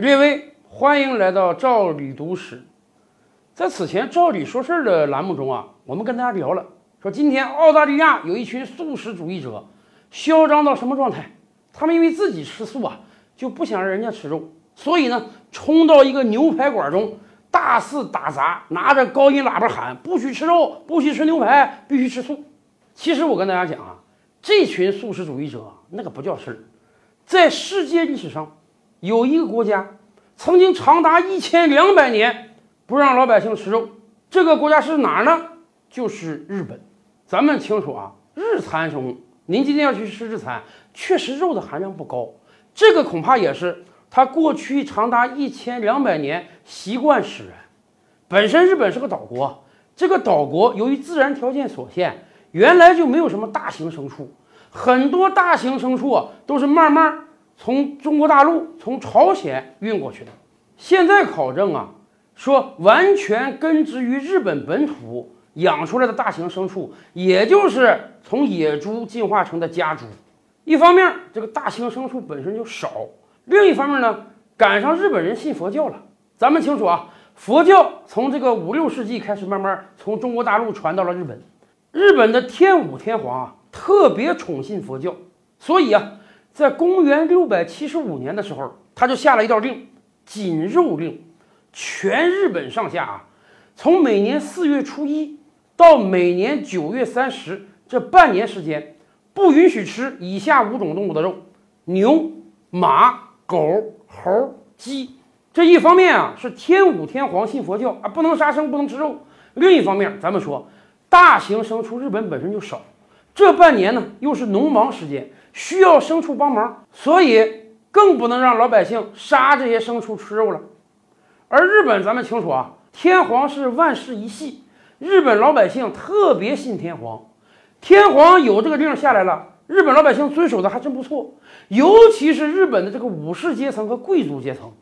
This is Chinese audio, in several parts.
列位，欢迎来到赵理读史。在此前“赵理说事儿”的栏目中啊，我们跟大家聊了，说今天澳大利亚有一群素食主义者，嚣张到什么状态？他们因为自己吃素啊，就不想让人家吃肉，所以呢，冲到一个牛排馆中，大肆打砸，拿着高音喇叭喊：“不许吃肉，不许吃牛排，必须吃素。”其实我跟大家讲啊，这群素食主义者那个不叫事儿，在世界历史上，有一个国家曾经长达一千两百年不让老百姓吃肉，这个国家是哪儿呢？就是日本。咱们清楚啊，日餐中，您今天要去吃日餐，确实肉的含量不高，这个恐怕也是它过去长达一千两百年习惯使然。本身日本是个岛国，这个岛国由于自然条件所限。原来就没有什么大型牲畜，很多大型牲畜啊都是慢慢从中国大陆、从朝鲜运过去的。现在考证啊，说完全根植于日本本土养出来的大型牲畜，也就是从野猪进化成的家猪。一方面，这个大型牲畜本身就少；另一方面呢，赶上日本人信佛教了。咱们清楚啊，佛教从这个五六世纪开始慢慢从中国大陆传到了日本。日本的天武天皇啊，特别宠信佛教，所以啊，在公元六百七十五年的时候，他就下了一道令，禁肉令，全日本上下啊，从每年四月初一到每年九月三十这半年时间，不允许吃以下五种动物的肉：牛、马、狗、猴、鸡。这一方面啊，是天武天皇信佛教啊，不能杀生，不能吃肉；另一方面，咱们说。大型牲畜日本本身就少，这半年呢又是农忙时间，需要牲畜帮忙，所以更不能让老百姓杀这些牲畜吃肉了。而日本咱们清楚啊，天皇是万世一系，日本老百姓特别信天皇，天皇有这个令下来了，日本老百姓遵守的还真不错，尤其是日本的这个武士阶层和贵族阶层，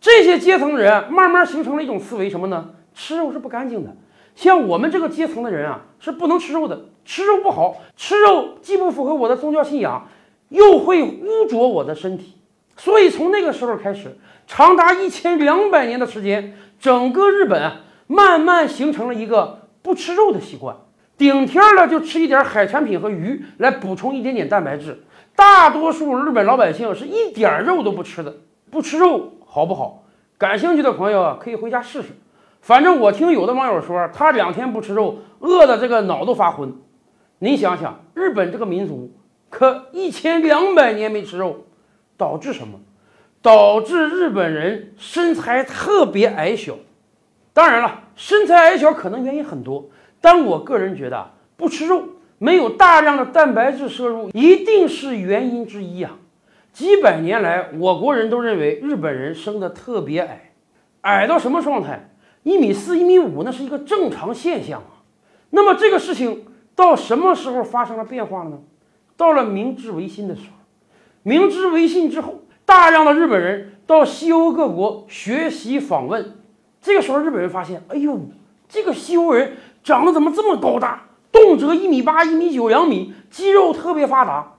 这些阶层的人慢慢形成了一种思维，什么呢？吃肉是不干净的。像我们这个阶层的人啊，是不能吃肉的，吃肉不好，吃肉既不符合我的宗教信仰，又会污浊我的身体。所以从那个时候开始，长达一千两百年的时间，整个日本慢慢形成了一个不吃肉的习惯，顶天了就吃一点海产品和鱼来补充一点点蛋白质。大多数日本老百姓是一点肉都不吃的，不吃肉好不好？感兴趣的朋友啊，可以回家试试。反正我听有的网友说，他两天不吃肉，饿的这个脑都发昏。您想想，日本这个民族可一千两百年没吃肉，导致什么？导致日本人身材特别矮小。当然了，身材矮小可能原因很多，但我个人觉得，不吃肉，没有大量的蛋白质摄入，一定是原因之一啊。几百年来，我国人都认为日本人生的特别矮，矮到什么状态？一米四、一米五，那是一个正常现象啊。那么这个事情到什么时候发生了变化了呢？到了明治维新的时候。明治维新之后，大量的日本人到西欧各国学习访问。这个时候，日本人发现，哎呦，这个西欧人长得怎么这么高大，动辄一米八、一米九、两米，肌肉特别发达。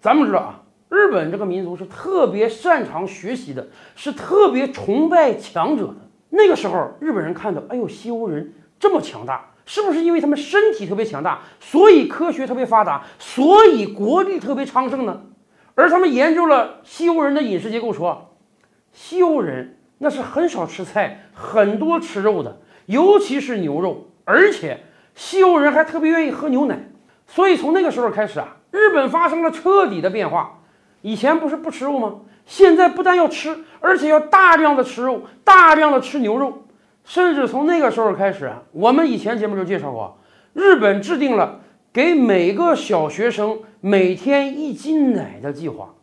咱们知道啊，日本这个民族是特别擅长学习的，是特别崇拜强者的。那个时候，日本人看到，哎呦，西欧人这么强大，是不是因为他们身体特别强大，所以科学特别发达，所以国力特别昌盛呢？而他们研究了西欧人的饮食结构，说，西欧人那是很少吃菜，很多吃肉的，尤其是牛肉，而且西欧人还特别愿意喝牛奶。所以从那个时候开始啊，日本发生了彻底的变化。以前不是不吃肉吗？现在不但要吃，而且要大量的吃肉，大量的吃牛肉，甚至从那个时候开始，我们以前节目就介绍过，日本制定了给每个小学生每天一斤奶的计划。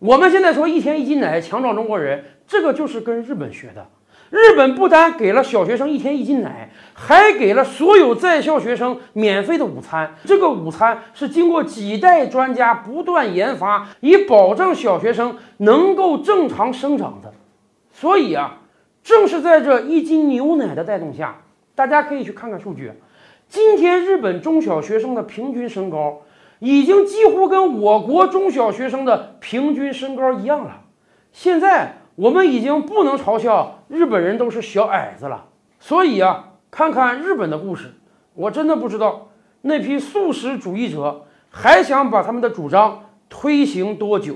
我们现在说一天一斤奶强壮中国人，这个就是跟日本学的。日本不单给了小学生一天一斤奶，还给了所有在校学生免费的午餐。这个午餐是经过几代专家不断研发，以保证小学生能够正常生长的。所以啊，正是在这一斤牛奶的带动下，大家可以去看看数据。今天日本中小学生的平均身高已经几乎跟我国中小学生的平均身高一样了。现在。我们已经不能嘲笑日本人都是小矮子了。所以啊，看看日本的故事，我真的不知道那批素食主义者还想把他们的主张推行多久。